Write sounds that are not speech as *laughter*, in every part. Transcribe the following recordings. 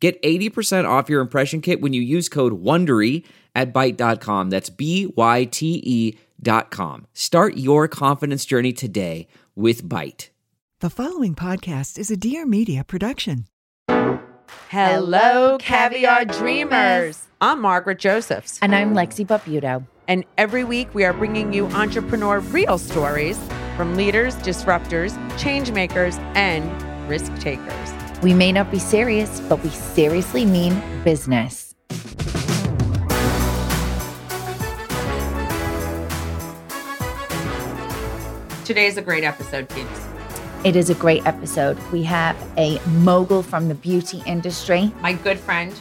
Get 80% off your impression kit when you use code WONDERY at Byte.com. That's B-Y-T-E dot com. Start your confidence journey today with Byte. The following podcast is a Dear Media production. Hello, Caviar Dreamers. I'm Margaret Josephs. And I'm Lexi Barbuto. And every week we are bringing you entrepreneur real stories from leaders, disruptors, change makers, and risk takers. We may not be serious, but we seriously mean business. Today's a great episode, kids. It is a great episode. We have a mogul from the beauty industry. My good friend,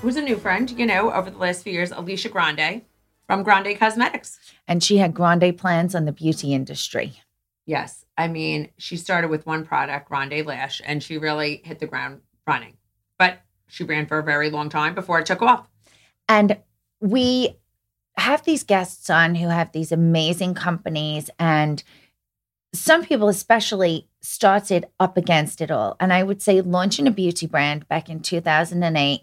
who's a new friend, you know, over the last few years, Alicia Grande from Grande Cosmetics. And she had grande plans on the beauty industry. Yes. I mean, she started with one product, Grande Lash, and she really hit the ground running. But she ran for a very long time before it took off. And we have these guests on who have these amazing companies and some people especially started up against it all and i would say launching a beauty brand back in 2008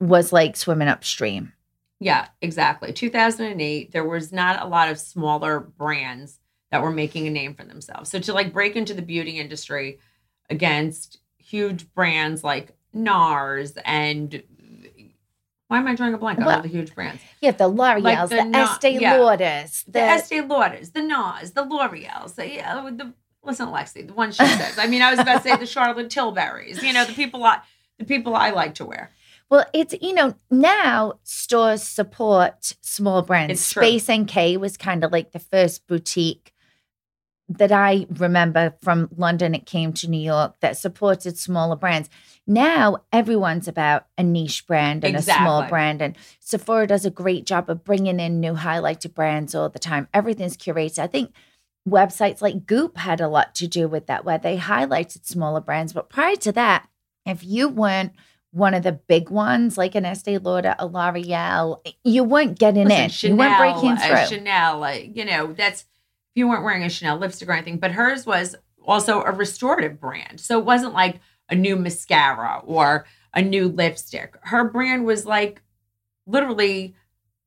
was like swimming upstream yeah exactly 2008 there was not a lot of smaller brands that were making a name for themselves so to like break into the beauty industry against huge brands like nars and why am I drawing a blank on Well, all the huge brands? yeah the l'oreals Like the, the na- estee yeah. lauders The Estee Lauders, the NARS, the L'Oreals, the, yeah, the listen, Lexi, the one she says. I mean, I was about to say the *laughs* Charlotte Tilburys. You know, the people I the people I like to wear. Well, it's you know now stores support small brands. Space NK was kind of like the first boutique that I remember from London. It came to New York that supported smaller brands. Now everyone's about a niche brand and a small brand, and Sephora does a great job of bringing in new highlighted brands all the time. Everything's curated. I think websites like Goop had a lot to do with that, where they highlighted smaller brands. But prior to that, if you weren't one of the big ones, like an Estee Lauder, a L'Oreal, you weren't getting Listen, in. Chanel, you weren't breaking uh, through. Chanel, like, you know, that's if you weren't wearing a Chanel lipstick or anything, but hers was also a restorative brand. So it wasn't like a new mascara or a new lipstick. Her brand was like literally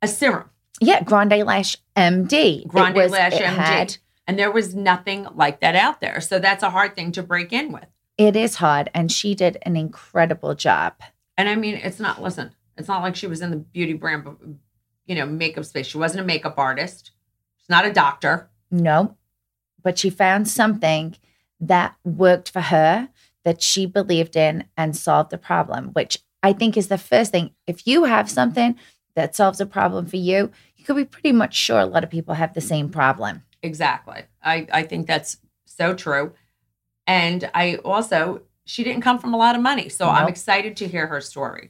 a serum. yeah, Grande Lash MD. Grande was- Lash MD. had- And there was nothing like that out there. So that's a hard thing to break in with. it is hard, and she did an incredible job. And I mean, it's not, listen, it's not like she was in the beauty brand, you know, makeup space. She wasn't a makeup artist. She's not a doctor. No, but she found something that worked for her that she believed in and solved the problem, which I think is the first thing. If you have something that solves a problem for you, you could be pretty much sure a lot of people have the same problem. Exactly. I, I think that's so true. And I also, she didn't come from a lot of money. So I'm excited to hear her story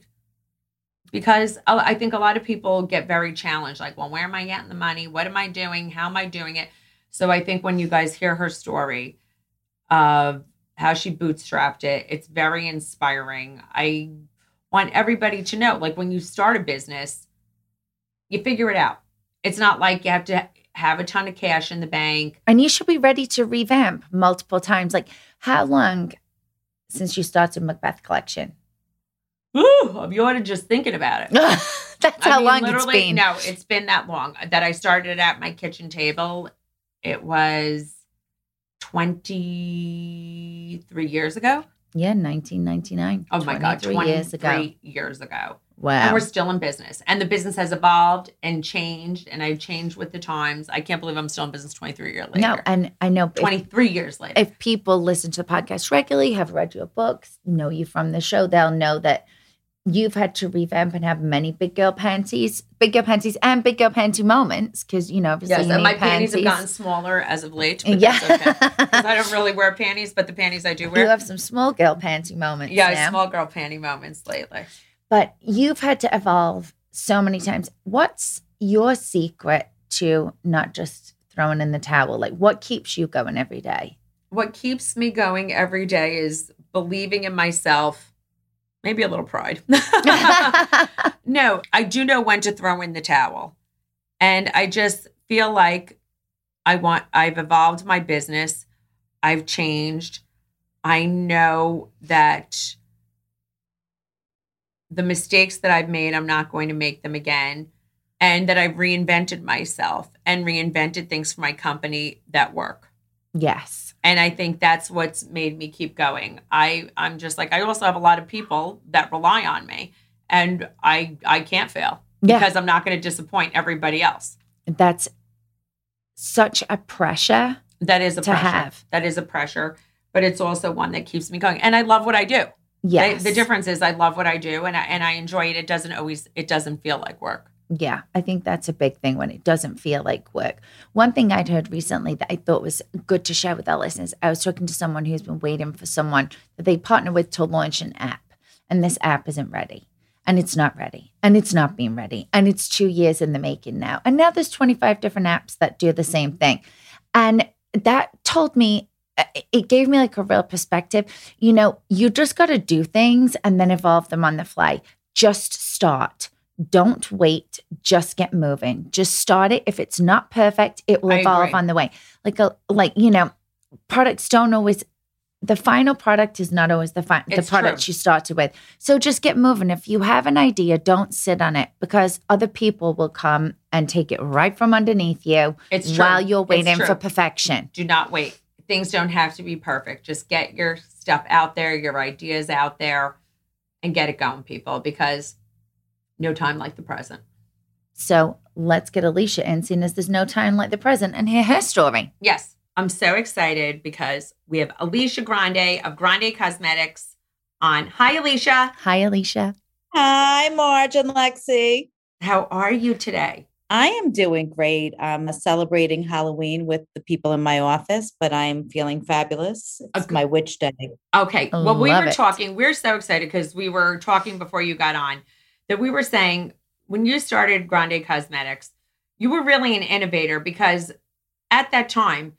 because I I think a lot of people get very challenged like, well, where am I getting the money? What am I doing? How am I doing it? So I think when you guys hear her story of how she bootstrapped it, it's very inspiring. I want everybody to know like when you start a business, you figure it out. It's not like you have to have a ton of cash in the bank. And you should be ready to revamp multiple times. Like, how long since you started Macbeth Collection? Ooh, you ought to just thinking about it. *laughs* That's I how mean, long it's been. No, it's been that long that I started at my kitchen table. It was 23 years ago. Yeah, 1999. Oh my God, 23 23 years ago. years ago. Wow. And we're still in business. And the business has evolved and changed. And I've changed with the times. I can't believe I'm still in business 23 years later. no, and I know if, 23 years later. if people listen to the podcast regularly, have read your books, know you from the show, they'll know that you've had to revamp and have many big girl panties, big girl panties, and big girl panty moments because you know obviously yes, you and my panties have gotten smaller as of late. But yeah, that's okay. I don't *laughs* really wear panties, but the panties I do wear. you have some small girl panty moments. yeah, now. small girl panty moments lately. but you've had to evolve so many times. What's your secret to not just throwing in the towel? Like, what keeps you going every day? What keeps me going every day is believing in myself, maybe a little pride. *laughs* *laughs* no, I do know when to throw in the towel. And I just feel like I want, I've evolved my business, I've changed. I know that the mistakes that I've made, I'm not going to make them again. And that I've reinvented myself and reinvented things for my company that work yes. And i think that's what's made me keep going i i'm just like i also have a lot of people that rely on me and i i can't fail Yeah. because i'm not going to disappoint everybody else That's such a pressure. that is a To pressure have. that is a pressure but it's also one that keeps me going and i love what i do Yes. the, the difference is i love what i do and i and i enjoy it it doesn't always it doesn't feel like work Yeah, I think that's a big thing when it doesn't feel like work. One thing I'd heard recently that I thought was good to share with our listeners I was talking to someone who's been waiting for someone that they partner with to launch an app, and this app isn't ready. And it's not ready. And it's not being ready. And it's two years in the making now. And now there's 25 different apps that do the same thing. And that told me, uh, it gave me like a real perspective. You know, you just got to do things and then evolve them on the fly. Just start don't wait. Just get moving. Just start it. If it's not perfect it will I evolve agree. on the way. Like a like you know products don't always the final product is not always the fi- the product true. you started with. So just get moving. If you have an idea don't sit on it because other people will come and take it right from underneath you It's true. while you're waiting for perfection. Do not wait. Things don't have to be perfect. Just get your stuff out there your ideas out there and get it going people because no time like the present so let's get alicia in seeing as there's no time like the present and hear her story Yes, I'm so excited because we have Alicia Grande of Grande Cosmetics on. Hi, Alicia. hi alicia Hi, Marge and Lexi. How are you today? I am doing great. I'm celebrating Halloween with the people in my office, but I'm feeling fabulous. It's Okay. my witch day. Okay. Well, we were it. talking, we're so excited because we were talking before you got on that we were saying when you started Grande Cosmetics, you were really an innovator because at that time,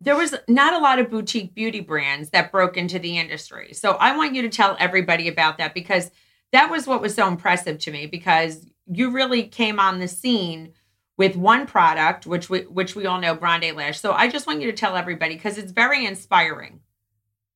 there was not a lot of boutique beauty brands that broke into the industry. So I want you to tell everybody about that because that was what was so impressive to me because you really came on the scene with one product which we which we all know Grande Lash. So I just want you to tell everybody because it's very inspiring.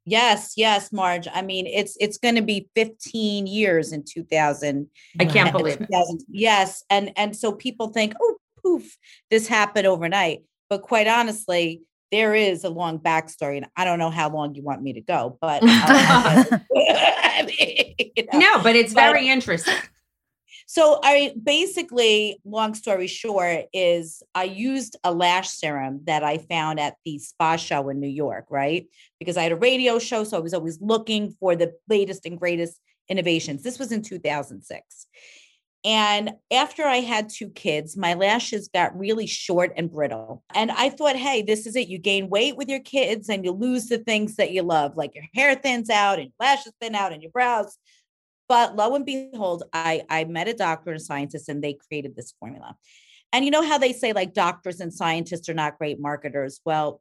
Yes, yes, Marge. I mean, it's it's going to be 15 years in 2000. I can't believe it. Yes, and and so people think, "Oh, poof, this happened overnight." But quite honestly, there is a long backstory, and I don't know how long you want me to go, but I *laughs* mean, uh, *laughs* you know. No, but it's But- very interesting. So I basically, long story short, is I used a lash serum that I found at the spa show in New York, right? Because I had a radio show, so I was always looking for the latest and greatest innovations. This was in 2006. And after I had two kids, my lashes got really short and brittle. And I thought, hey, this is it. You gain weight with your kids and you lose the things that you love, like your hair thins out and your lashes thin out and your brows. But lo and behold, I, I met a doctor and a scientist and they created this formula. And you know how they say like doctors and scientists are not great marketers? Well,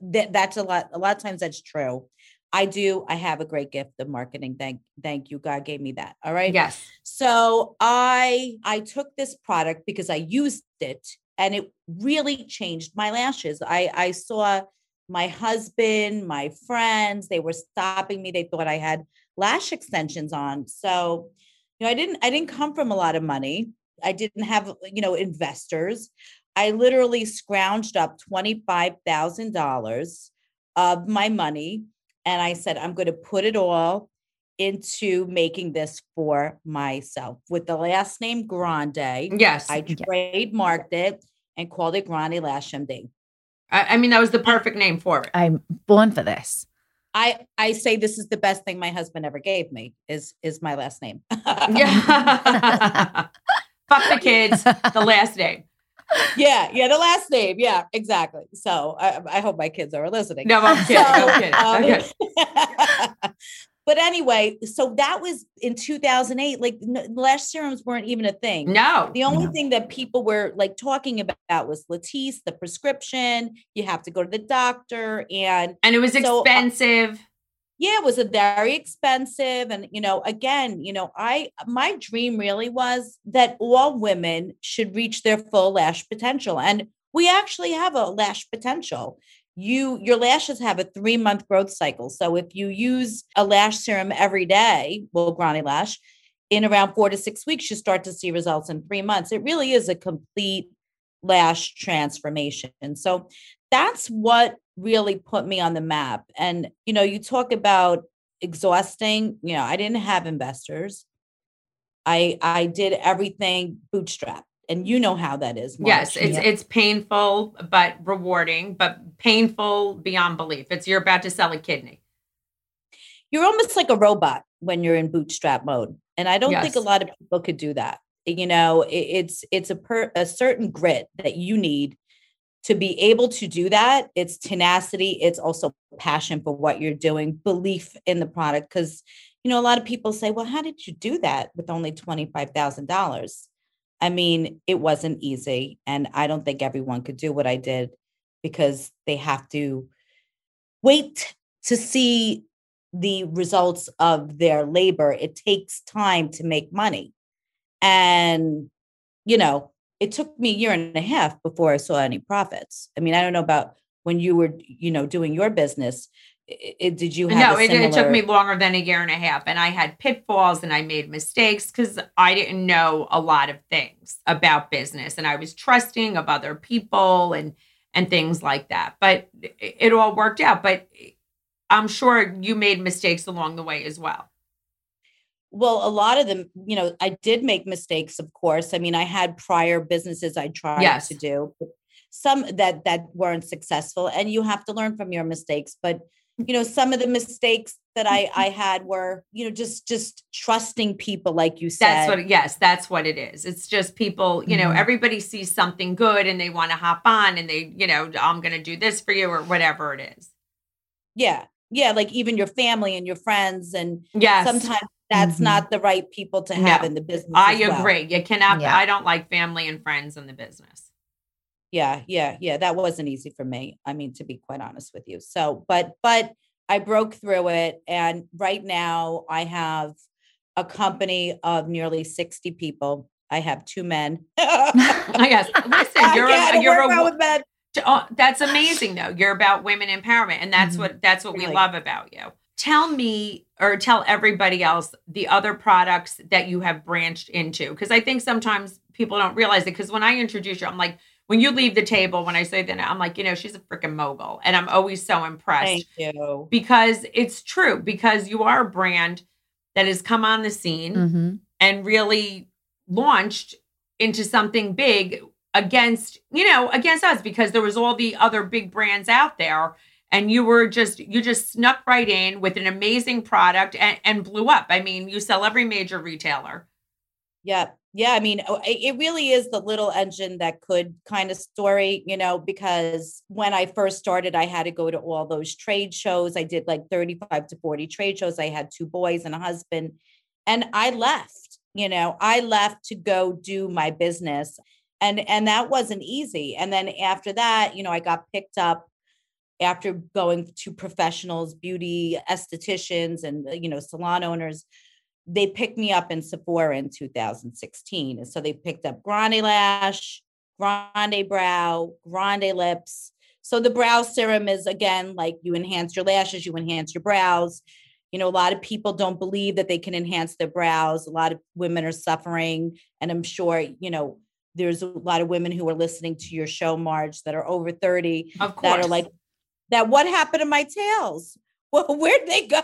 that, that's a lot, a lot of times that's true. I do. I have a great gift of marketing. Thank, thank you. God gave me that. All right. Yes. So I I took this product because I used it and it really changed my lashes. I I saw my husband, my friends, they were stopping me. They thought I had lash extensions on. So, you know, I didn't I didn't come from a lot of money. I didn't have, you know, investors. I literally scrounged up $25,000 of my money and I said, I'm going to put it all into making this for myself with the last name Grande. Yes. I trademarked it and called it Grande Lash MD. I, I mean, that was the perfect name for it. I'm born for this. I I say this is the best thing my husband ever gave me is is my last name. Yeah. *laughs* *laughs* Fuck the kids, the last name. yeah, yeah, the last name. Yeah, exactly. So I, I hope my kids are listening. No, I'm kidding. I'm kidding. um, Okay. *laughs* but anyway, so that was in 2008. Like n- lash serums weren't even a thing. No. The only No. thing that people were like talking about was Latisse, the prescription. You have to go to the doctor, and And it was So, uh, expensive. yeah, it was a very expensive. And you know, again, you know, I my dream really was that all women should reach their full lash potential, and we actually have a lash potential. You your lashes have a three month growth cycle. So if you use a lash serum every day, well, Grande Lash, in around four to six weeks, you start to see results in three months. It really is a complete lash transformation. And so that's what really put me on the map. And, you know, you talk about exhausting, you know, I didn't have investors. I I did everything bootstrap. And you know how that is. Yes, it's Yeah. it's painful but rewarding, but painful beyond belief. It's you're about to sell a kidney. you're almost like a robot when you're in bootstrap mode. And I don't think a lot of people could do that. You know, it, it's it's a per, a certain grit that you need to be able to do that. It's tenacity, it's also passion for what you're doing, belief in the product cuz you know, a lot of people say, "Well, how did you do that with only $25,000?" I mean, it wasn't easy, and I don't think everyone could do what I did because they have to wait to see the results of their labor. It takes time to make money. And, you know, it took me a year and a half before I saw any profits. I mean, I don't know about when you were, you know, doing your business. I- i- did you have No, it, it took me longer than a year and a half. And I had pitfalls and I made mistakes because I didn't know a lot of things about business and I was trusting of other people and and things like that. But it, it all worked out. But I'm sure you made mistakes along the way as well. Well, a lot of them, you know, I did make mistakes, of course. I mean, I had prior businesses I tried Yes. to do, some that that weren't successful, and you have to learn from your mistakes. But you know, some of the mistakes that I I had were, you know, just just trusting people, like you said. That's what, yes, that's what it is. It's just people, you know, Mhm. everybody sees something good and they want to hop on and they, you know, I'm going to do this for you or whatever it is. yeah, yeah, like even your family and your friends, and yeah, sometimes that's Mhm. not the right people to have No, in the business. I as well. agree. You cannot, Yeah. I don't like family and friends in the business. Yeah yeah yeah that wasn't easy for me i mean to be quite honest with you so but but i broke through it and right now i have a company of nearly 60 people i have two men *laughs* yes. Listen, I you're, a, you're a, with men. oh, that's amazing though. You're about women empowerment and that's Mhm. what, that's what we love about you. Tell me or tell everybody else the other products that you have branched into. Cause I think sometimes people don't realize it. Cause when I introduce you, I'm like, when you leave the table, when I say that, I'm like, you know, she's a freaking mogul. And I'm always so impressed thank you because it's true, because you are a brand that has come on the scene hmm and really launched into something big against, you know, against us because there was all the other big brands out there. And you were just, you just snuck right in with an amazing product and, and blew up. I mean, you sell every major retailer. yeah yeah i mean oh, it really is the little engine that could kind of story you know because when i first started i had to go to all those trade shows. I did like 35 to 40 trade shows. I had two boys and a husband and i left you know i left to go do my business and and that wasn't easy. And then after that you know i got picked up after going to professionals beauty estheticians and uh, you know salon owners they picked me up in Sephora in 2016. And so they picked up Grande Lash, Grande Brow, Grande Lips. So the brow serum is again like you enhance your lashes, you enhance your brows. You know, a lot of people don't believe that they can enhance their brows. A lot of women are suffering. And I'm sure, you know, there's a lot of women who are listening to your show, Marge, that are over 30 Of course. that are like, that what happened to my tails? *laughs* well, where'd they go?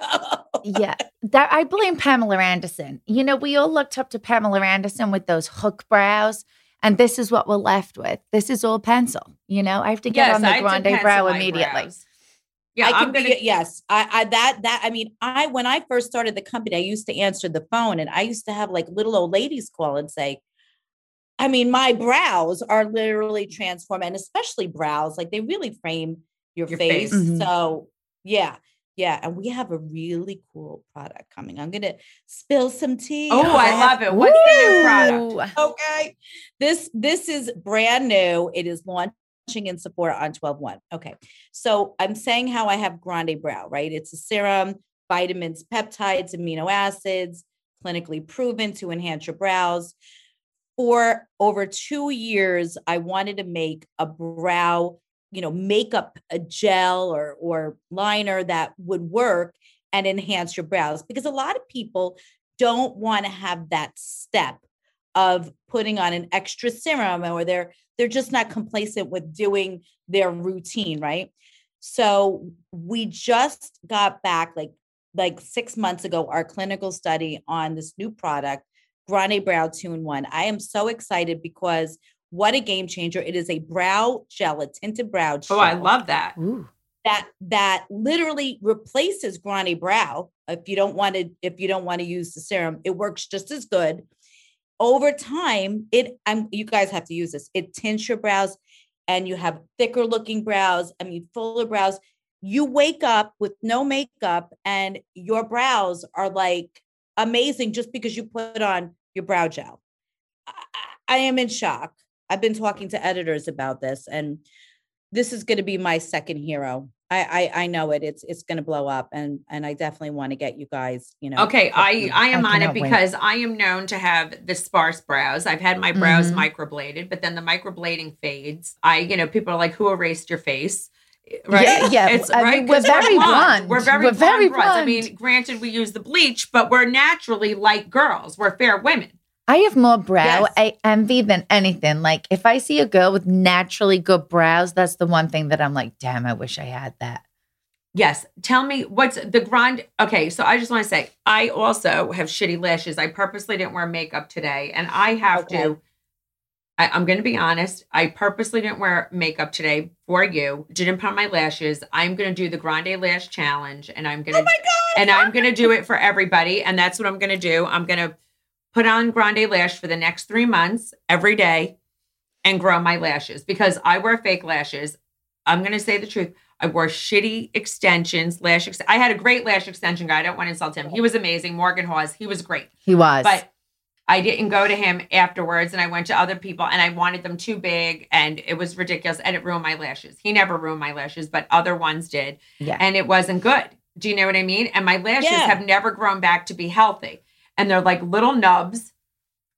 yeah, that I blame Pamela Anderson. You know, we all looked up to Pamela Anderson with those hook brows, and this is what we're left with. This is all pencil. You know, I have to get Yes, on the I grande brow immediately. brows. Yeah, I I'm can gonna. be yes. I, I that that I mean, I when I first started the company, I used to answer the phone and I used to have like little old ladies call and say, I mean, my brows are literally transformed, and especially brows, like they really frame your, Your face. face. Mhm. So yeah, yeah. And we have a really cool product coming. I'm gonna spill some tea. Oh, I love it. What's the new product? Okay. This this is brand new. It is launching in Sephora on 12-1. Okay. So I'm saying how I have grande brow, right? It's a serum, vitamins, peptides, amino acids, clinically proven to enhance your brows. For over two years, I wanted to make a brow, you know, makeup a gel or or liner that would work and enhance your brows because a lot of people don't want to have that step of putting on an extra serum or they're they're just not complacent with doing their routine right? So we just got back like like six months ago our clinical study on this new product grande brow two in one. I am so excited because what a game changer. It is a brow gel a tinted brow gel Oh, I love that. Ooh. that that literally replaces grande brow if you don't want to if you don't want to use the serum. It works just as good. Over time it i'm you guys have to use this. It tints your brows and you have thicker looking brows i mean fuller brows. You wake up with no makeup and your brows are like amazing just because you put on your brow gel. I, I I am in shock i've been talking to editors about this and this is going to be my second hero. I I, I know it. It's it's going to blow up, and and I definitely want to get you guys. You know. Okay, I I am I on it cannot wait. because I am known to have the sparse brows. I've had my brows Mhm. microbladed, but then the microblading fades. I, you know, people are like, "Who erased your face?" Right? Yeah, yeah. It's I mean, right. we're, very blonde. We're very We're blonde very blondes. I mean, granted, we use the bleach, but we're naturally light girls. We're fair women. I have more brow Yes. I envy than anything. Like if I see a girl with naturally good brows, that's the one thing that I'm like, damn, I wish I had that. Yes. Tell me what's the grand. Okay. So I just want to say, I also have shitty lashes. I purposely didn't wear makeup today, and I have Okay. to. I, I'm going to be honest. I purposely didn't wear makeup today for you. Didn't put on my lashes. I'm going to do the Grande Lash Challenge, and I'm going to. Oh my god! and I'm going to do it for everybody. And that's what I'm going to do. I'm going to put on Grande Lash for the next three months every day and grow my lashes because I wear fake lashes. I'm going to say the truth. I wore shitty extensions, lash. Ex- I had a great lash extension guy. I don't want to insult him. He was amazing. Morgan Hawes. He was great. He was. But I didn't go to him afterwards and I went to other people and I wanted them too big and it was ridiculous and it ruined my lashes. He never ruined my lashes, but other ones did yeah. and it wasn't good. Do you know what I mean? And my lashes Yeah. have never grown back to be healthy. And they're like little nubs.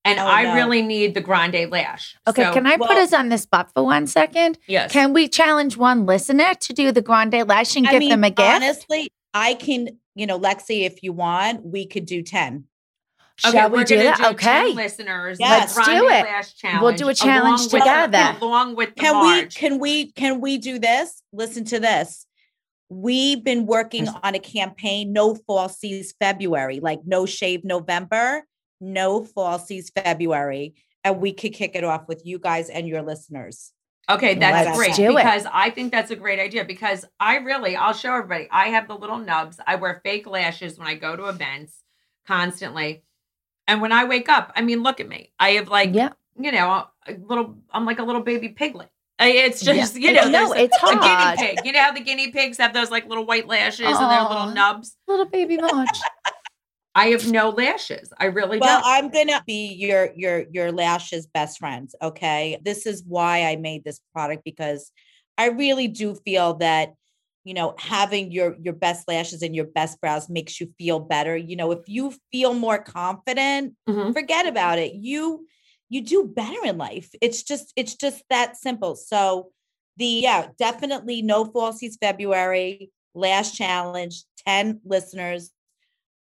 And Oh, I no. really need the grande lash. okay, So- can I put us on the spot for one second? Yes. Can we challenge one listener to do the grande lash and I give mean, them a gift? honestly, I can. You know, Lexi, if you want, we could do ten. Shall we we're do gonna that? 10 okay. listeners. Yes. Let's do it. Lash challenge, We'll do a challenge along with- together. along with the Can March. we? Can we? Can we do this? Listen to this. We've been working on a campaign. No falsies February, like no shave November, no falsies February, and we could kick it off with you guys and your listeners. Okay, that's Let's great do it. because I think that's a great idea because I really, I'll show everybody. I have the little nubs. I wear fake lashes when I go to events constantly. And when I wake up, I mean, look at me. I have like, yeah. you know, a little, I'm like a little baby piglet. I- It's just, Yeah. you know, No, there's a- it's a, guinea pig. You know how the guinea pigs have those like little white lashes and their little nubs? Little baby Marge. *laughs* I have no lashes. I really Well, don't. I'm gonna be your your your lashes best friends. Okay. This is why I made this product because I really do feel that you know having your your best lashes and your best brows makes you feel better. You know, if you feel more confident, Mhm. forget about it. You you do better in life. It's just it's just that simple. So the yeah, definitely no falsies February last challenge, 10 listeners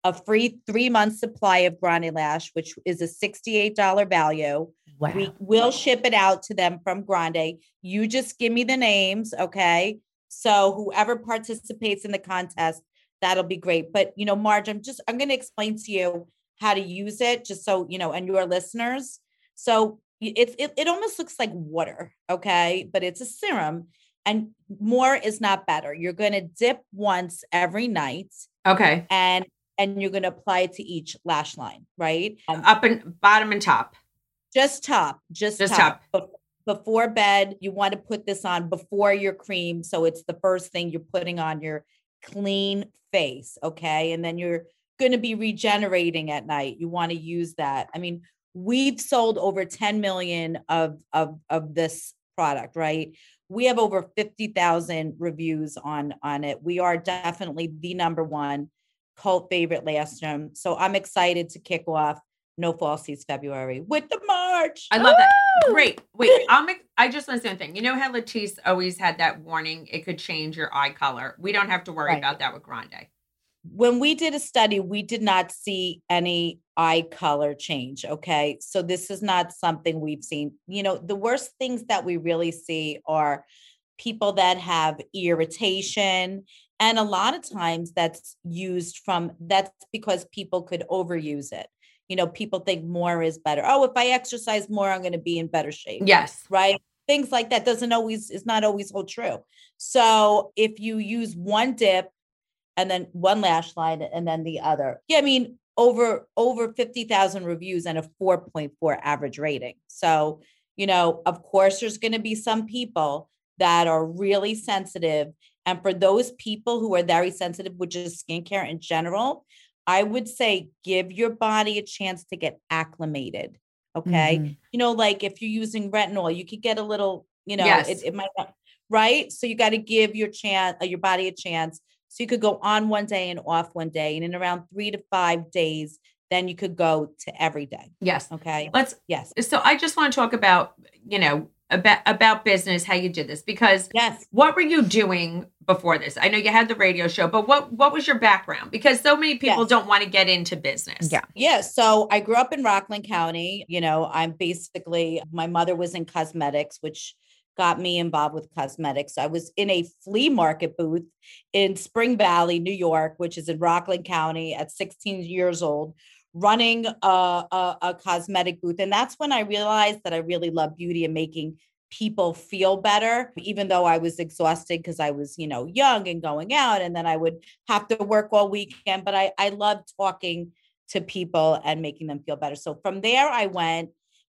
a free three month supply of Grande Lash, which is a $68 value. Wow. We will ship it out to them from Grande. You just give me the names, okay? So whoever participates in the contest, that'll be great. But you know, Marge, I'm just I'm going to explain to you how to use it, just so you know, and your listeners. So it, it it almost looks like water, okay, but it's a serum, and more is not better. You're going to dip once every night, Okay. and and you're going to apply it to each lash line, right? Um, Up and bottom and top. just top, just, Just top. Bef- Before bed, you want to put this on before your cream. So it's the first thing you're putting on your clean face. Okay. And then you're going to be regenerating at night. You want to use that. I mean, we've sold over 10 million of, of, of this product, right? We have over 50,000 reviews on, on it. We are definitely the number one cult favorite lash serum. So I'm excited to kick off No Falsies February with the March. I love that. Great. Wait, *laughs* i'm I just want to say one thing. You know how Latisse always had that warning it could change your eye color? We don't have to worry Right. about that with Grande. When we did a study, we did not see any eye color change. Okay. So this is not something we've seen. You know, the worst things that we really see are people that have irritation. And a lot of times that's used from that's because people could overuse it. You know, people think more is better. Oh, if I exercise more, I'm going to be in better shape Yes. right? Things like that doesn't always is not always hold true. So if you use one dip and then one lash line and then the other, yeah, I mean over over fifty thousand reviews and a four point four average rating. So you know, of course, there's going to be some people that are really sensitive, and for those people who are very sensitive, which is skincare in general, I would say give your body a chance to get acclimated. Okay Mhm. you know, like if you're using retinol, you could get a little, you know, Yes. it, it might not, right? So you got to give your chance, uh, your body a chance. So you could go on one day and off one day, and in around three to five days, then you could go to every day. Yes. Okay. Let's Yes. so I just want to talk about, you know, about about business, how you did this because Yes. what were you doing before this? I know you had the radio show, but what what was your background? Because so many people Yes. don't want to get into business. Yeah. Yeah. So I grew up in Rockland County. You know, I'm basically, my mother was in cosmetics, which got me involved with cosmetics. I was in a flea market booth in Spring Valley, New York, which is in Rockland County at 16 years old, running a, a, a cosmetic booth. And that's when I realized that I really love beauty and making people feel better even though i was exhausted because i was you know young and going out and then i would have to work all weekend but i i loved talking to people and making them feel better. So from there, I went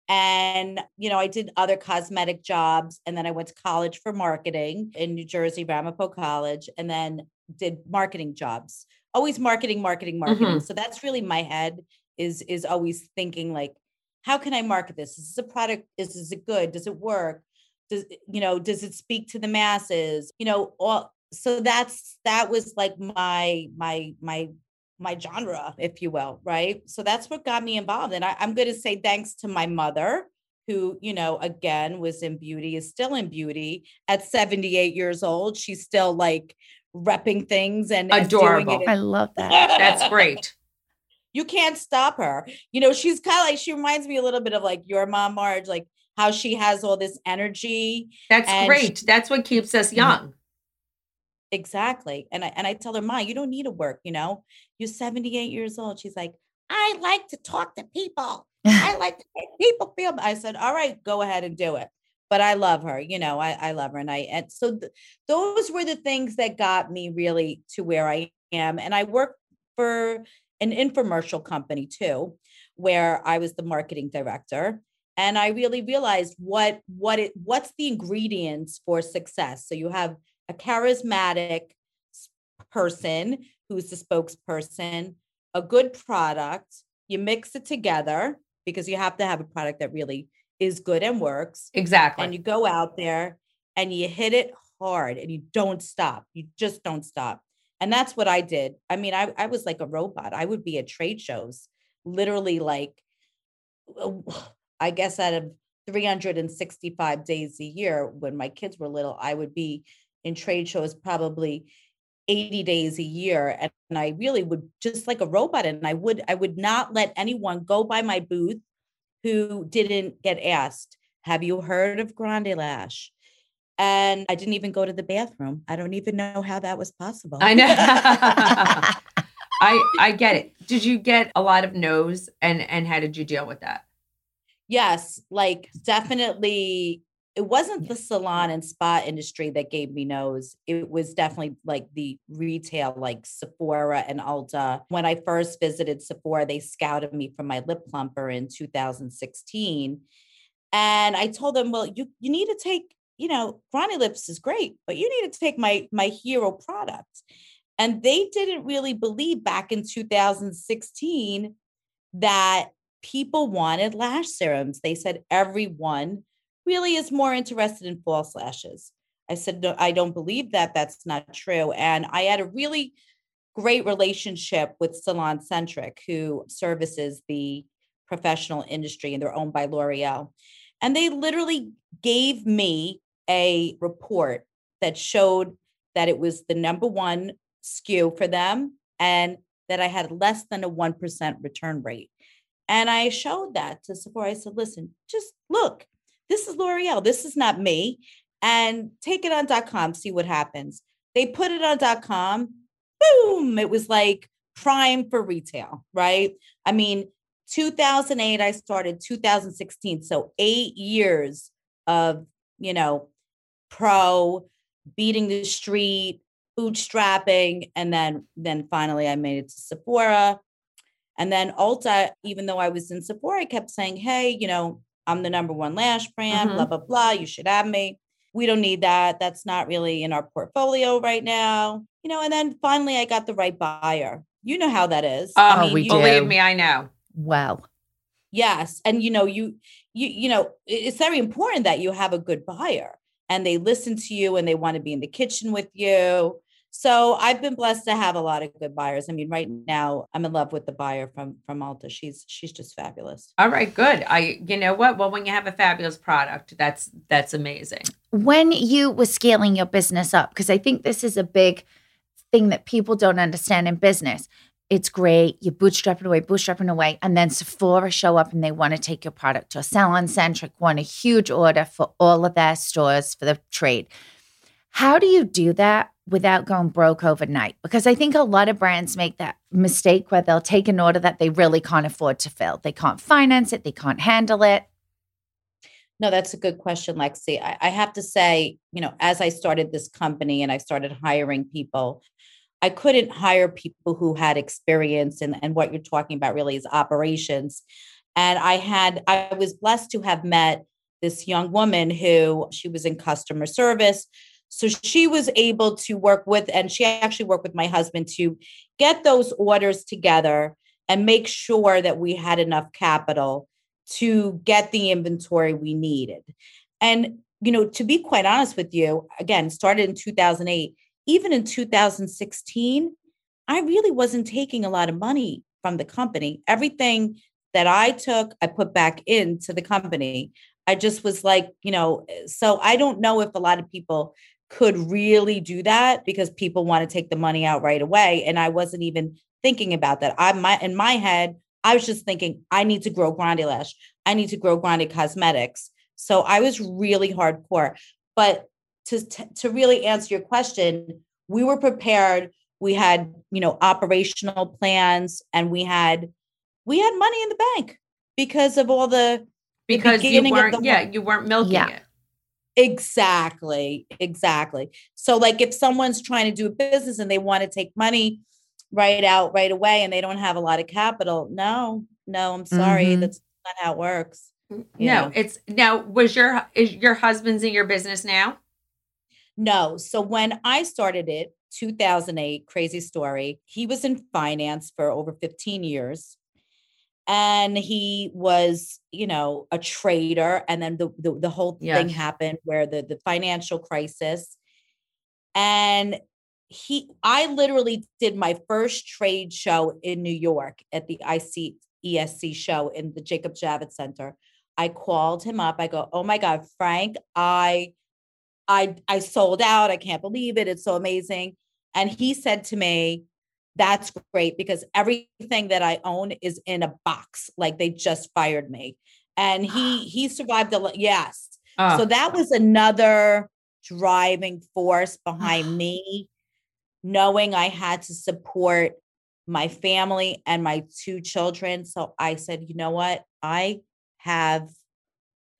and, you know, I did other cosmetic jobs. And then I went to college for marketing in New Jersey, Ramapo College, and then did marketing jobs. Always marketing, marketing, marketing. Mm-hmm. So that's really my head is is always thinking like, how can I market this? Is this a product? Is, is it good? Does it work? Does you know, does it speak to the masses? You know, all so that's that was like my my my my genre, if you will, right? So that's what got me involved. And I, I'm going to say thanks to my mother, who, you know, again was in beauty, is still in beauty at 78 years old. She's still like repping things and and doing Adorable. it. I love *laughs* that. That's great. You can't stop her. You know, she's kind of like, she reminds me a little bit of like your mom, Marge, like how she has all this energy. That's And great. That's what keeps us mm-hmm. young. Exactly. And I and I tell her, Ma, you don't need to work, you know. You're 78 years old. She's like, I like to talk to people. I *laughs* like to make people feel. I said, all right, go ahead and do it. But I love her, you know, I, I love her. And I, and so th- those were the things that got me really to where I am. And I work for an infomercial company too, where I was the marketing director. And I really realized what, what it, what's the ingredients for success. So you have a charismatic person who's the spokesperson, a good product, you mix it together because you have to have a product that really is good and works. Exactly. And you go out there and you hit it hard and you don't stop. You just don't stop. And that's what I did. I mean, I, I was like a robot. I would be at trade shows, literally like, *sighs* I guess out of 365 days a year when my kids were little, I would be in trade shows probably 80 days a year and, and I really would just like a robot and I would I would not let anyone go by my booth who didn't get asked have you heard of Grande Lash and I didn't even go to the bathroom. I don't even know how that was possible. I know. *laughs* I I get it. Did you get a lot of no's and and how did you deal with that? yes, like definitely it wasn't the salon and spa industry that gave me no's. It was definitely like the retail, like Sephora and Ulta. When I first visited Sephora, they scouted me for my lip plumper in 2016. And I told them, well, you, you need to take, you know, Grande Lips is great, but you need to take my my hero product. And they didn't really believe back in 2016 that people wanted lash serums. They said everyone really is more interested in false lashes. I said, no, I don't believe that. That's not true. And I had a really great relationship with Salon Centric, who services the professional industry and they're owned by L'Oreal. And they literally gave me a report that showed that it was the number one SKU for them and that I had less than a 1% return rate. And I showed that to Sephora. I said, listen, just look, this is L'Oreal. This is not me. And take it on .com, see what happens. They put it on .com. Boom. It was like prime for retail, right? I mean, 2008, I started 2016. So eight years of, you know, pro beating the street, bootstrapping. And then, then finally I made it to Sephora. And then Ulta, even though I was in Sephora, I kept saying, hey, you know, I'm the number one lash brand, Mhm. blah, blah, blah. You should have me. We don't need that. That's not really in our portfolio right now. You know, and then finally I got the right buyer. You know how that is. Oh, we you- believe me, I know. Well, Yes. And you know, you you you know, it's very important that you have a good buyer and they listen to you and they want to be in the kitchen with you. So I've been blessed to have a lot of good buyers. I mean, right now I'm in love with the buyer from from Ulta. She's she's just fabulous. All right, good. I you know what? Well, when you have a fabulous product, that's that's amazing. when you were scaling your business up, because I think this is a big thing that people don't understand in business. It's great, you're bootstrapping away, bootstrapping away, and then Sephora show up and they want to take your product or Salon Centric want a huge order for all of their stores for the trade. How do you do that without going broke overnight? Because I think a lot of brands make that mistake where they'll take an order that they really can't afford to fill. They can't finance it, they can't handle it. No, that's a good question, Lexi. I, I have to say, you know, as I started this company and I started hiring people, I couldn't hire people who had experience and, and what you're talking about really is operations. And I had, I was blessed to have met this young woman who she was in customer service. So she was able to work with, and she actually worked with my husband to get those orders together and make sure that we had enough capital to get the inventory we needed. And, you know, to be quite honest with you, again, started in 2008, even in 2016, I really wasn't taking a lot of money from the company. Everything that I took, I put back into the company. I just was like, you know, so I don't know if a lot of people could really do that because people want to take the money out right away. And I wasn't even thinking about that. I my in my head, I was just thinking, I need to grow Grande Lash. I need to grow Grande Cosmetics. So I was really hardcore. But to to really answer your question, we were prepared. We had, you know, operational plans and we had we had money in the bank because of all the Because you weren't, the yeah, whole- you weren't milking Yeah. it. Exactly. Exactly. So like if someone's trying to do a business and they want to take money right out right away and they don't have a lot of capital, no, no, I'm sorry. Mhm. That's not how it works. No, it's now was your is your husband's in your business now? No. So when I started it, 2008, crazy story. He was in finance for over 15 years. And he was, you know, a trader. And then the the, the whole thing happened where the, the financial crisis. And he I literally did my first trade show in New York at the IC ESC show in the Jacob Javits Center. I called him up. I go, "Oh my God, Frank, I I I sold out. I can't believe it. It's so amazing." And he said to me, "That's great because everything that I own is in a box. Like they just fired me." And he *gasps* he survived a lot. Yes. Oh, So that was another driving force behind *sighs* me, knowing I had to support my family and my two children. So I said, you know what? I have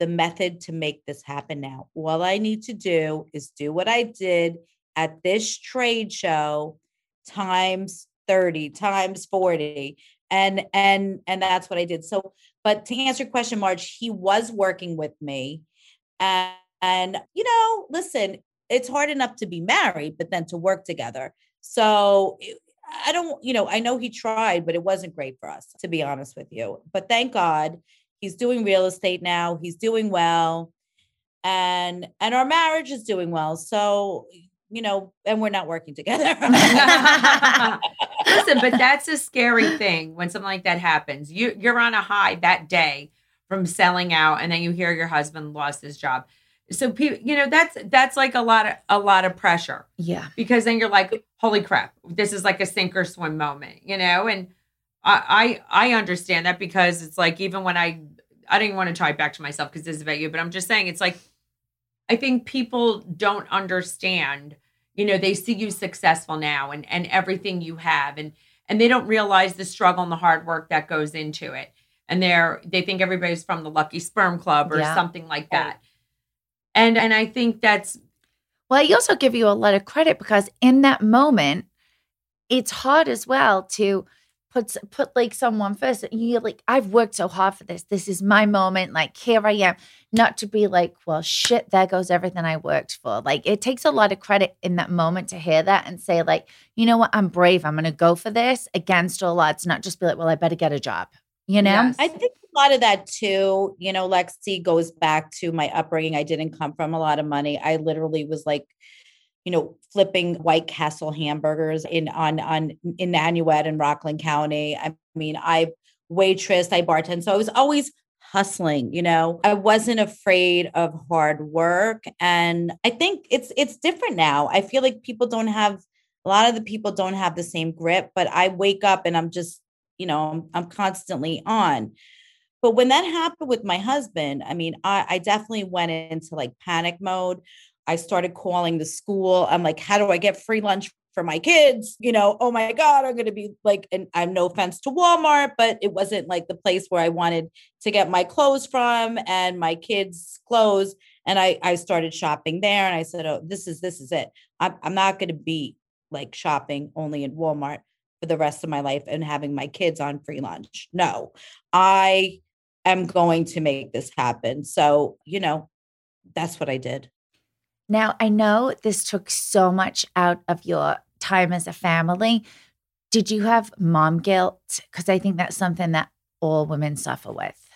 the method to make this happen now. All I need to do is do what I did at this trade show times 30 times 40 and and and that's what I did. So but to answer your question Marge he was working with me and, and you know, listen, it's hard enough to be married but then to work together. So I don't, you know, I know he tried, but it wasn't great for us, to be honest with you. But thank God he's doing real estate now. He's doing well. And and our marriage is doing well. So, you know, and we're not working together. *laughs* *laughs* Listen, but that's a scary thing when something like that happens. You you're on a high that day from selling out and then you hear your husband lost his job so people you know that's that's like a lot of a lot of pressure Yeah. because then you're like holy crap this is like a sink or swim moment you know and i i, I understand that because it's like even when i i didn't want to tie it back to myself because this is about you but i'm just saying it's like i think people don't understand you know they see you successful now and and everything you have and and they don't realize the struggle and the hard work that goes into it and they're they think everybody's from the lucky sperm club or Yeah. something like that and and i think that's Well, I also give you a lot of credit because in that moment, it's hard as well to put put like someone first. You're like, I've worked so hard for this. This is my moment. Like here I am. Not to be like, well, shit, there goes everything I worked for. Like it takes a lot of credit in that moment to hear that and say, like, you know what, I'm brave. I'm gonna go for this against all odds, not just be like, well, I better get a job. You know? Yes. I think a lot of that too, you know, Lexi goes back to my upbringing. I didn't come from a lot of money. I literally was like, you know, flipping White Castle hamburgers in on on in Nanuet in Rockland County. I mean, I waitress, I bartend. So I was always hustling, you know. I wasn't afraid of hard work. And I think it's it's different now. I feel like people don't have a lot of the people don't have the same grip, but I wake up and I'm just, you know, I'm, I'm constantly on. But when that happened with my husband, I mean, I, I definitely went into like panic mode. I started calling the school. I'm like, how do I get free lunch for my kids? You know, oh my God, I'm going to be like, and I'm no offense to Walmart, but it wasn't like the place where I wanted to get my clothes from and my kids' clothes. And I, I started shopping there and I said, oh, this is, this is it. I'm, I'm not going to be like shopping only in Walmart for the rest of my life and having my kids on free lunch. No, I am going to make this happen. So, you know, that's what I did. Now, I know this took so much out of your time as a family. Did you have mom guilt? Because I think that's something that all women suffer with.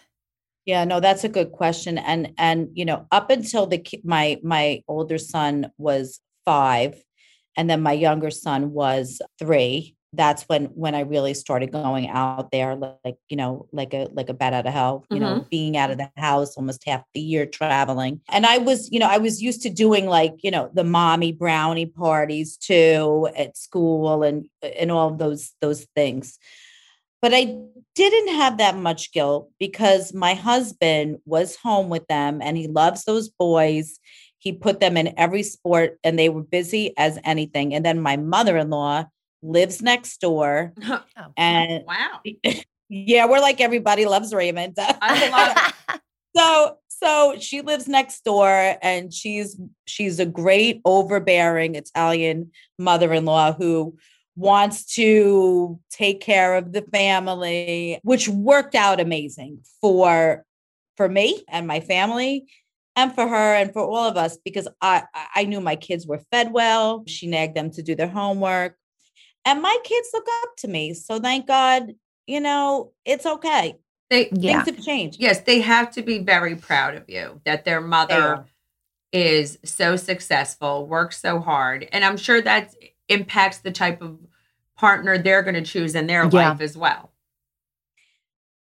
Yeah, no, that's a good question. And and you know, up until the my my older son was 5 and then my younger son was 3, that's when when I really started going out there like, you know, like a like a bat out of hell, you know, mm-hmm. being out of the house almost half the year traveling. And I was, you know, I was used to doing like, you know, the mommy brownie parties too at school and and all those those things. But I didn't have that much guilt because my husband was home with them and he loves those boys. He put them in every sport and they were busy as anything. And then my mother in law lives next door. *laughs* Oh. And wow *laughs* yeah, we're like everybody loves Raymond. *laughs* I love so so she lives next door and she's she's a great overbearing Italian mother-in-law who wants to take care of the family which worked out amazing for for me and my family and for her and for all of us because I I knew my kids were fed well she nagged them to do their homework and my kids look up to me so thank God you know it's okay they Yeah. things have changed yes they have to be very proud of you that their mother is so successful works so hard and i'm sure that impacts the type of partner they're going to choose in their Yeah. life as well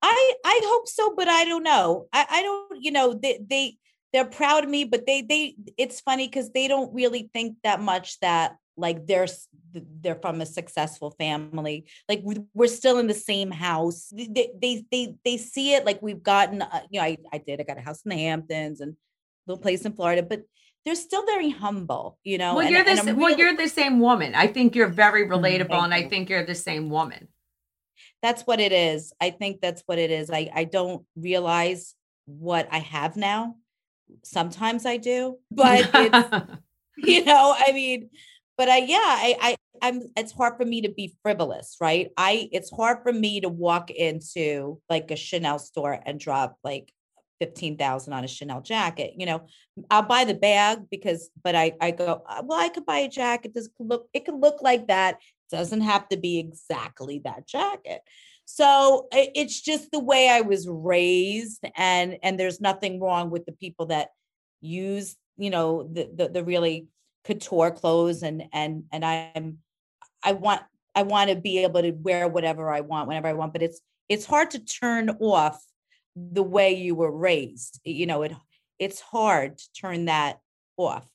I I hope so, but I don't know. I, I don't, you know, they they they're proud of me, but they they it's funny because they don't really think that much that like they're they're from a successful family. Like we- we're still in the same house. They they they they see it like we've gotten. Uh, you know, I I did. I got a house in the Hamptons and a little place in Florida, but they're still very humble, you know. Well, and- you're this. Well, you're the same woman. I think you're very relatable, thank and I think you're the same woman. that's what it is. I think that's what it is. I I don't realize what I have now. Sometimes I do, but it's *laughs* you know, I mean, but I yeah, I I I'm it's hard for me to be frivolous, right? I it's hard for me to walk into like a Chanel store and drop like 15,000 on a Chanel jacket. You know, I'll buy the bag because but I I go, "Uh, well, I could buy a jacket. This could look it could look like that. Doesn't have to be exactly that jacket. So it's just the way I was raised and and there's nothing wrong with the people that use, you know, the the, the really couture clothes and and and I'm I want I want to be able to wear whatever I want whenever I want, but it's it's hard to turn off the way you were raised. You know, it it's hard to turn that off.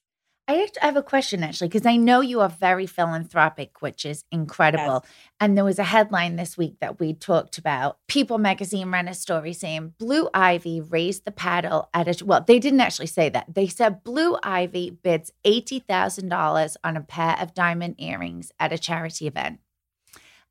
I have a question actually, because I know you are very philanthropic, which is incredible. And there was a headline this week that we talked about. People magazine ran a story saying Blue Ivy raised the paddle at a, well, they didn't actually say that. They said Blue Ivy bids $80,000 on a pair of diamond earrings at a charity event.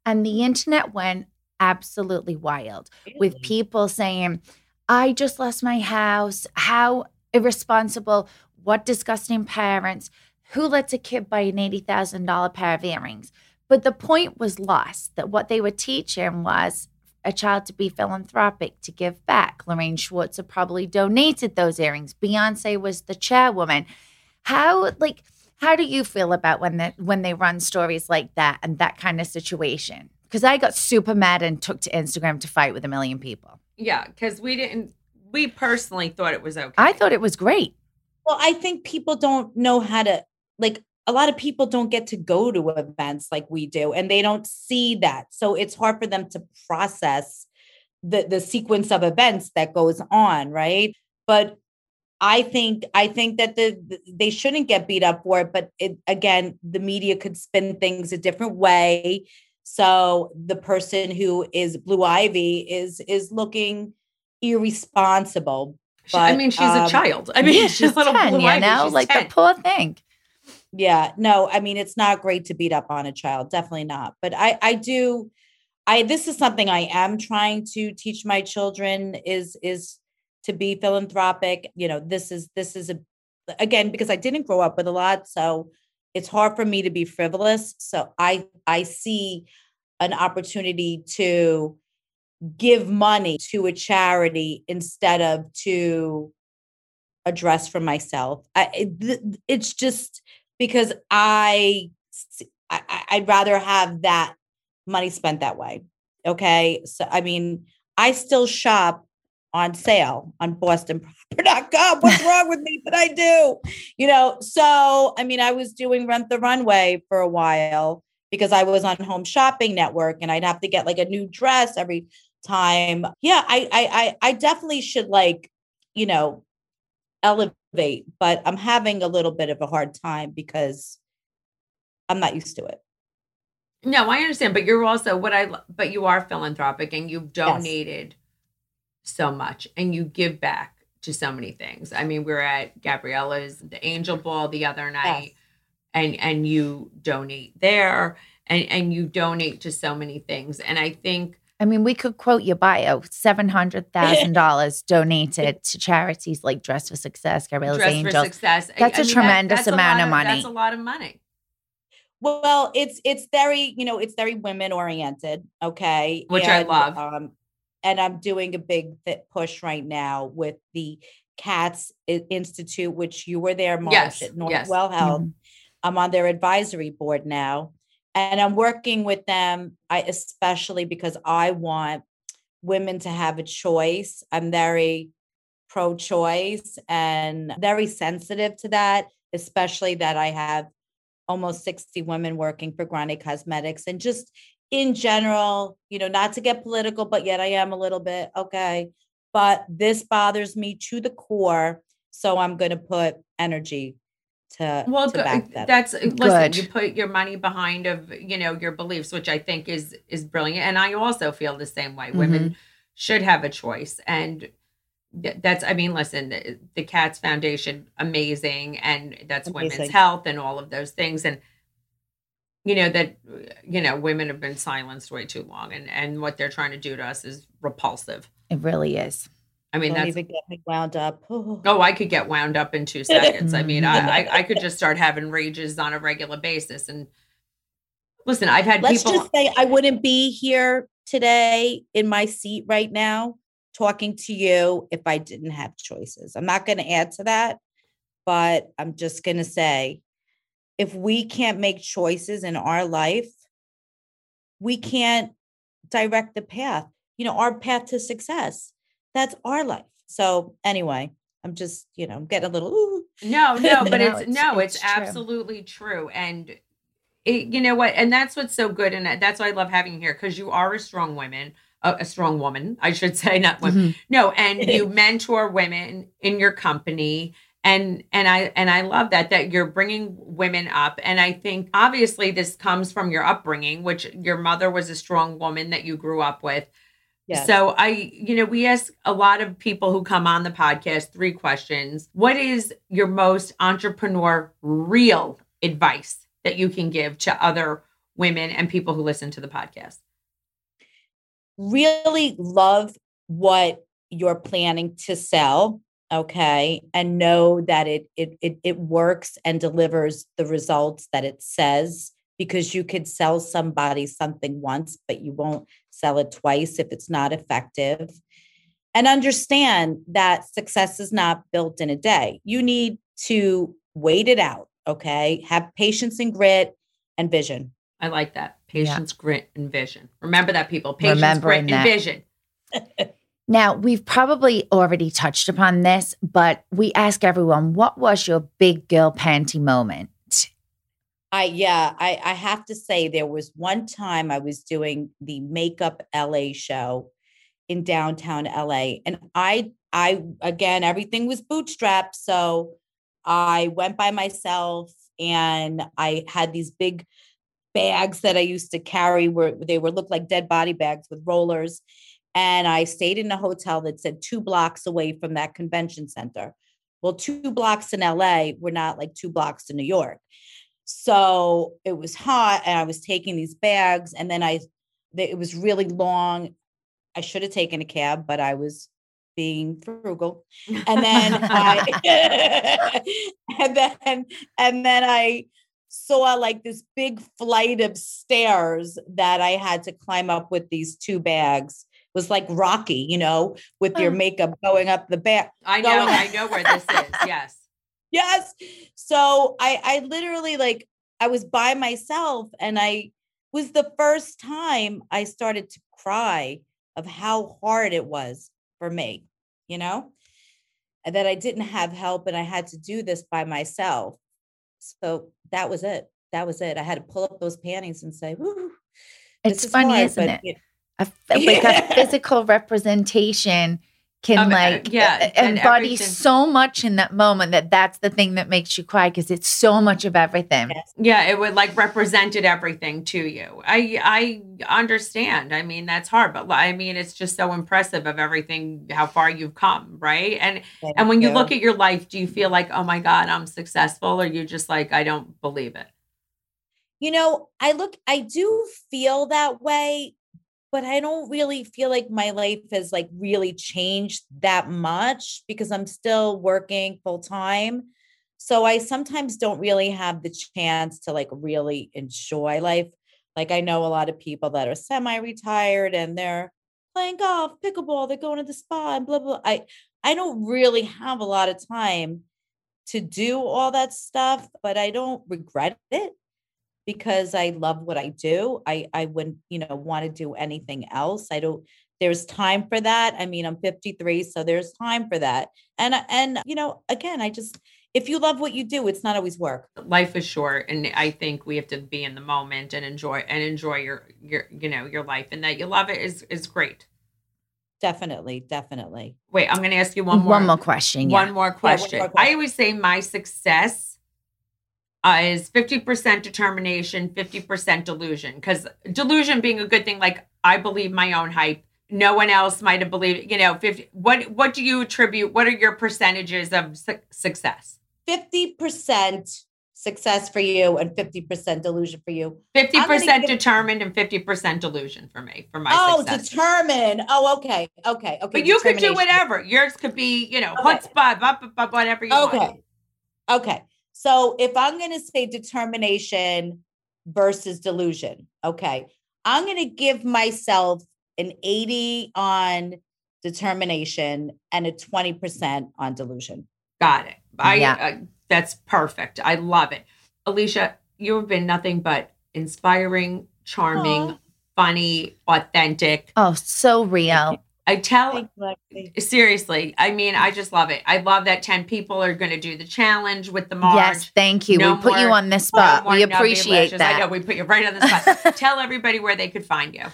And the internet went absolutely wild with people saying, I just lost my house. How irresponsible. What disgusting parents. Who lets a kid buy an $80,000 pair of earrings? But the point was lost that what they were teaching was a child to be philanthropic, to give back. Lorraine Schwartz probably donated those earrings. Beyonce was the chairwoman. How, like, how do you feel about when the, when they run stories like that and that kind of situation? Because I got super mad and took to Instagram to fight with a million people. yeah, because we didn't. We personally thought it was okay. I thought it was great. Well, I think people don't know how to like a lot of people don't get to go to events like we do and they don't see that. So it's hard for them to process the the sequence of events that goes on, right? But I think I think that the, the- they shouldn't get beat up for it, but it again, the media could spin things a different way. So the person who is Blue Ivy is is looking irresponsible. She- I mean, she's a um, child. I mean, yeah, *laughs* she's she's a little 10, you know, like 10. the poor thing. Yeah, no, I mean it's not great to beat up on a child, definitely not. But I I do I this is something I am trying to teach my children is is to be philanthropic. You know, this is this is a again because I didn't grow up with a lot, so it's hard for me to be frivolous. So I I see an opportunity to give money to a charity instead of to address for myself. I it, it's just because I I'd rather have that money spent that way. Okay. So I mean, I still shop on sale on bostonproper.com. *laughs* What's *laughs* wrong with me? But I do. You know, so I mean, I was doing rent the runway for a while because I was on home shopping network and I'd have to get like a new dress every time. Yeah, I I I, I definitely should like, you know, elevate, but I'm having a little bit of a hard time because I'm not used to it. No, I understand, but you're also what I. But you are philanthropic, and you've donated so much, and you give back to so many things. I mean, we are at Gabriella's the Angel Ball the other night, and and you donate there, and and you donate to so many things, and I think I mean, we could quote your bio *laughs* $700,000 donated to charities like Dress for Success, Gabriella's Dress Angels. for Success. That's I a mean, tremendous that's a amount lot of money. That's a lot of money. Well, it's it's very, you know, it's very women oriented, okay? Which I love. Um and I'm doing a big th- push right now with the Katz Institute, which you were there, Marge Yes, at Northwell yes. Health. Mhm. I'm on their advisory board now, and I'm working with them. I especially because I want women to have a choice. I'm very pro-choice and very sensitive to that, especially that I have almost 60 women working for Grande Cosmetics and just in general, you know, not to get political, but yet I am a little bit okay. But this bothers me to the core. So I'm going to put energy to, well to good. back that. up. that's listen Good. you put your money behind of you know your beliefs which i think is is brilliant and i also feel the same way women Mm-hmm. should have a choice and that's I mean, listen, the, the Katz Foundation, amazing, and that's women's health and all of those things, and you know that you know women have been silenced way too long, and and what they're trying to do to us is repulsive. It really is. I mean, Don't that's even get me wound up. *sighs* oh, I could get wound up in two seconds. I mean, I, I I could just start having rages on a regular basis, and listen, I've had Let's people. just say I wouldn't be here today in my seat right now talking to you if I didn't have choices. I'm not going to add to that, but I'm just going to say if we can't make choices in our life, we can't direct the path. You know, our path to success. That's our life. So, anyway, I'm just, you know, I'm getting a little ooh. No, no, *laughs* but No, it's, it's- no, it's, it's true. absolutely true. And it, you know what? And that's what's so good. And that's why I love having you here because you are a strong woman, a, a strong woman, I should *laughs* say, not women. Mhm. No, and you *laughs* mentor women in your company. And and I and I love that that you're bringing women up and I think obviously this comes from your upbringing which your mother was a strong woman that you grew up with Yes. so I, you know, we ask a lot of people who come on the podcast three questions. What is your most entrepreneur real advice that you can give to other women and people who listen to the podcast? really love what you're planning to sell okay and know that it it it, it works and delivers the results that it says because you could sell somebody something once but you won't sell it twice if it's not effective and understand that success is not built in a day you need to wait it out okay have patience and grit and vision I like that. Yeah. Patience, grit, and vision. Remember that, people. Patience, Remembering grit, and that. vision. *laughs* Now, we've probably already touched upon this, but we ask everyone, what was your big girl panty moment? I yeah, I I have to say there was one time I was doing the Makeup LA show in downtown LA and I I again everything was bootstrapped so I went by myself and I had these big bags that I used to carry where they were looked like dead body bags with rollers and I stayed in a hotel that said 2 blocks away from that convention center. Well, 2 blocks in LA were not like 2 blocks in New York. So it was hot and I was taking these bags and then I it was really long. I should have taken a cab, but I was being frugal. And then I *laughs* *laughs* and then and then I saw like this big flight of stairs that I had to climb up with these two bags. It was like Rocky, you know, with your makeup going up the back. I know, I know where this is. Yes. Yes. So i i literally like i was by myself and i was the first time i started to cry of how hard it was for me you know? And that i didn't have help and i had to do this by myself. So that was it. That was it. I had to pull up those panties and say It's funny, hard," isn't it? it- A, like a *laughs* physical representation can Um, uh, like yeah, and embody so much in that moment that that's the thing that makes you cry because it's so much of everything. Yes. Yeah, it would like represented everything to you. I I understand. I mean, that's hard, but I mean, it's just so impressive of everything how far you've come, right? And Thank and when you look at your life, do you feel like, "Oh my god, I'm successful," or you just like, "I don't believe it." you know, I look, I do feel that way, but I don't really feel like my life has like really changed that much because I'm still working full time. So I sometimes don't really have the chance to like really enjoy life. Like I know a lot of people that are semi-retired and they're playing golf, pickleball, they're going to the spa and blah blah. I I don't really have a lot of time to do all that stuff, but I don't regret it because I love what I do. I I wouldn't, you know, want to do anything else. I don't there's time for that. I mean, I'm 53, so there's time for that. And and you know, again, I just if you love what you do, it's not always work. Life is short, and I think we have to be in the moment and enjoy and enjoy your your you know your life, and that you love it is is great. Definitely, definitely. Wait, I'm going to ask you one more. One more question. Yeah. One more question. I always say my success uh, is 50% determination, 50% delusion. Because delusion being a good thing, like I believe my own hype, no one else might have believed. You know, fifty. What what do you attribute? What are your percentages of su- success? 50% success for you and 50% delusion for you. Fifty I'm gonna percent give- determined and fifty percent delusion for me for my oh, success. determined. Oh, okay. Okay. Okay. but you could do whatever. Yours could be, you know, Okay. chutzpah, blah, blah, blah, whatever you want. Okay. Okay. So if I'm going to say determination versus delusion, okay, I'm going to give myself an 80 on determination and a 20% on delusion. Got it. I Yeah. uh, that's perfect. I love it. Alicia, you have been nothing but inspiring, charming, Aw. funny, authentic. Oh, so real. I tell you, seriously, I mean, I just love it. I love that 10 people are going to do the challenge with the Marge. Yes, thank you. No we put you on the spot. more we appreciate lashes. I know we put you right on the spot. *laughs* tell everybody where they could find you.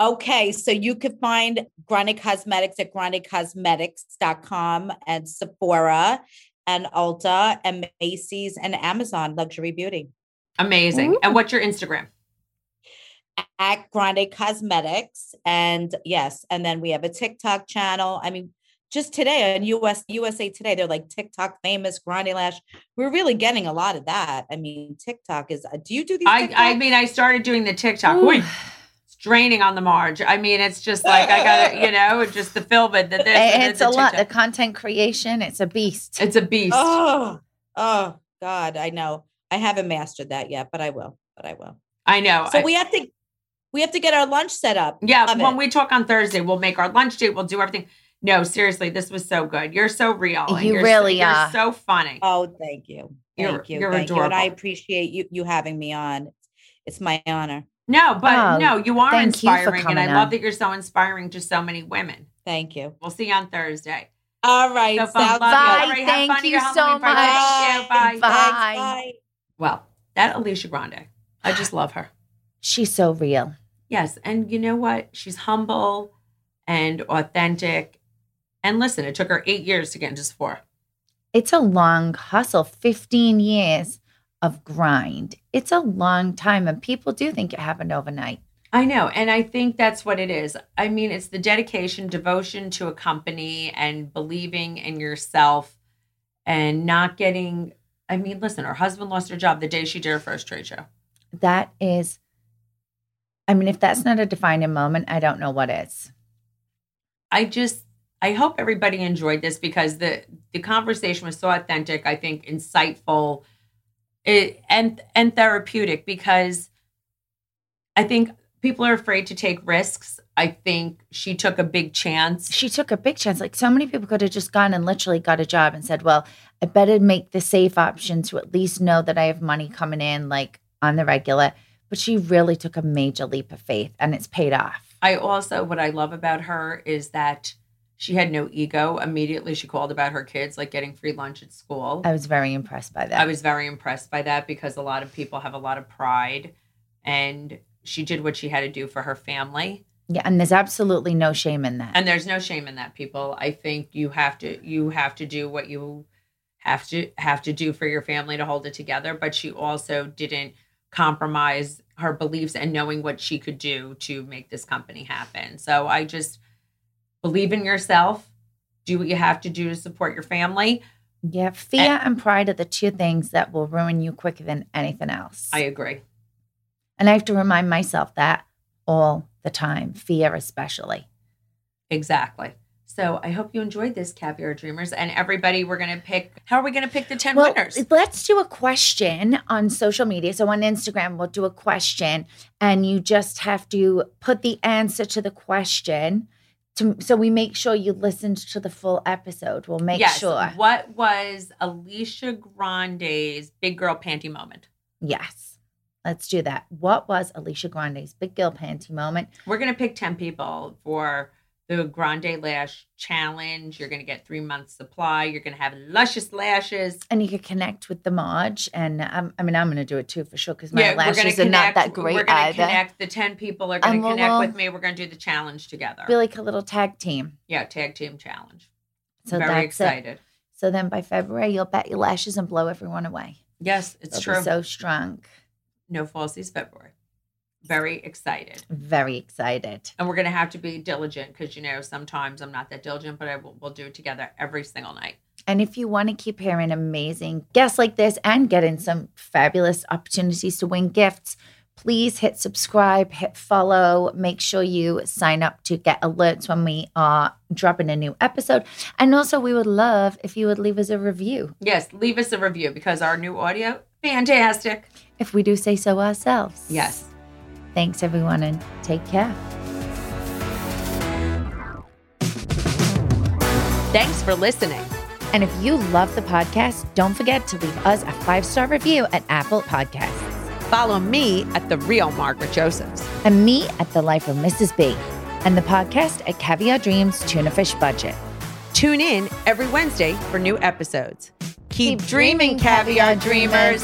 Okay, so you could find Grande Cosmetics at grandecosmetics.com and Sephora and Ulta and Macy's and Amazon Luxury Beauty. Amazing. Ooh. And what's your Instagram? At Grande Cosmetics. And yes, and then we have a TikTok channel. I mean, just today on US USA Today, they're like TikTok famous Grande Lash. We're really getting a lot of that. I mean, TikTok is. Uh, do you do these? I, I mean, I started doing the TikTok. Ooh. Ooh, it's draining on the marge. I mean, it's just like I got to, *laughs* you know, just the film, but the, this, And the- it's the a lot. The content creation, it's a beast. It's a beast. Oh, oh God, I know. I haven't mastered that yet, but I will. But I will. I know. So I- we have to. We have to get our lunch set up. yeah, Love when it. we talk on Thursday, we'll make our lunch date. We'll do everything. No, seriously, this was so good. You're so real. You you're really so, are. You're so funny. Oh, thank you. You're- Thank you. you're thank you. And I appreciate you you having me on. It's my honor. no, but Oh, no, you are thank you inspiring, and I coming love that you're so inspiring to so many women. Thank you. We'll see you on Thursday. All right. So fun. Love good. you. Bye. All right, Thank fun you so Halloween party. Thank you. much. Bye. Thanks, Bye. bye. Well, that Alicia Grande, I just love her. She's so real. Yes. And you know what? She's humble and authentic. And listen, it took her eight years to get into Sephora. It's a long hustle, 15 years of grind. It's a long time, and people do think it happened overnight. I know. And I think that's what it is. I mean, it's the dedication, devotion to a company and believing in yourself and not getting. I mean, listen, her husband lost her job the day she did her first trade show. That is, I mean, if that's not a defining moment, I don't know what is. I just I hope everybody enjoyed this because the the conversation was so authentic. I think insightful, it, and and therapeutic because I think people are afraid to take risks. I think she took a big chance. She took a big chance. Like so many people could have just gone and literally got a job and said, well, I better make the safe option to at least know that I have money coming in like on the regular. But she really took a major leap of faith and it's paid off. I also what I love about her is that she had no ego. Immediately she called about her kids like getting free lunch at school. I was very impressed by that. I was very impressed by that because a lot of people have a lot of pride and she did what she had to do for her family. yeah, and there's absolutely no shame in that. And there's no shame in that, people. I think you have to you have to do what you have to have to do for your family to hold it together, but she also didn't compromise her beliefs and knowing what she could do to make this company happen. So I just believe in yourself, do what you have to do to support your family. yeah, fear and pride are the two things that will ruin you quicker than anything else. I agree. and I have to remind myself that all the time, fear especially. Exactly. So I hope you enjoyed this caviar dreamers and everybody we're going to pick how are we going to pick the 10 Well, winners? let's do a question on social media. So on Instagram, we'll do a question, and you just have to put the answer to the question. To, so we make sure you listened to the full episode. We'll make yes. sure. What was Alicia Grande's big girl panty moment? Yes. Let's do that. What was Alicia Grande's big girl panty moment? We're going to pick 10 people for the Grande Lash Challenge. You're going to get three months supply. You're going to have luscious lashes. And you can connect with the Marge. And um, I mean, I'm going to do it too for sure because my yeah, we're going lashes to are not connect. that great we're going to either. connect. The 10 people are going to connect with me. We're going to do the challenge together. Be like a little tag team. yeah, tag team challenge. So Very that's it. excited. So then by February, you'll bat your lashes and blow everyone away. Yes, it's They'll true. so strong. no falsies February. Very excited. Very excited. And we're going to have to be diligent because, you know, sometimes I'm not that diligent, but I will, we'll do it together every single night. And if you want to keep hearing amazing guests like this and getting some fabulous opportunities to win gifts, please hit subscribe, hit follow. Make sure you sign up to get alerts when we are dropping a new episode. And also, we would love if you would leave us a review, Yes, leave us a review because our new audio, fantastic. if we do say so ourselves. Yes. Thanks, everyone, and take care. Thanks for listening. And if you love the podcast, don't forget to leave us a five star review at Apple Podcasts. Follow me at The Real Margaret Josephs. and me at The Life of Mrs. B, and the podcast at Caviar Dreams Tuna Fish Budget. Tune in every Wednesday for new episodes. Keep, Keep dreaming, caviar dreamers.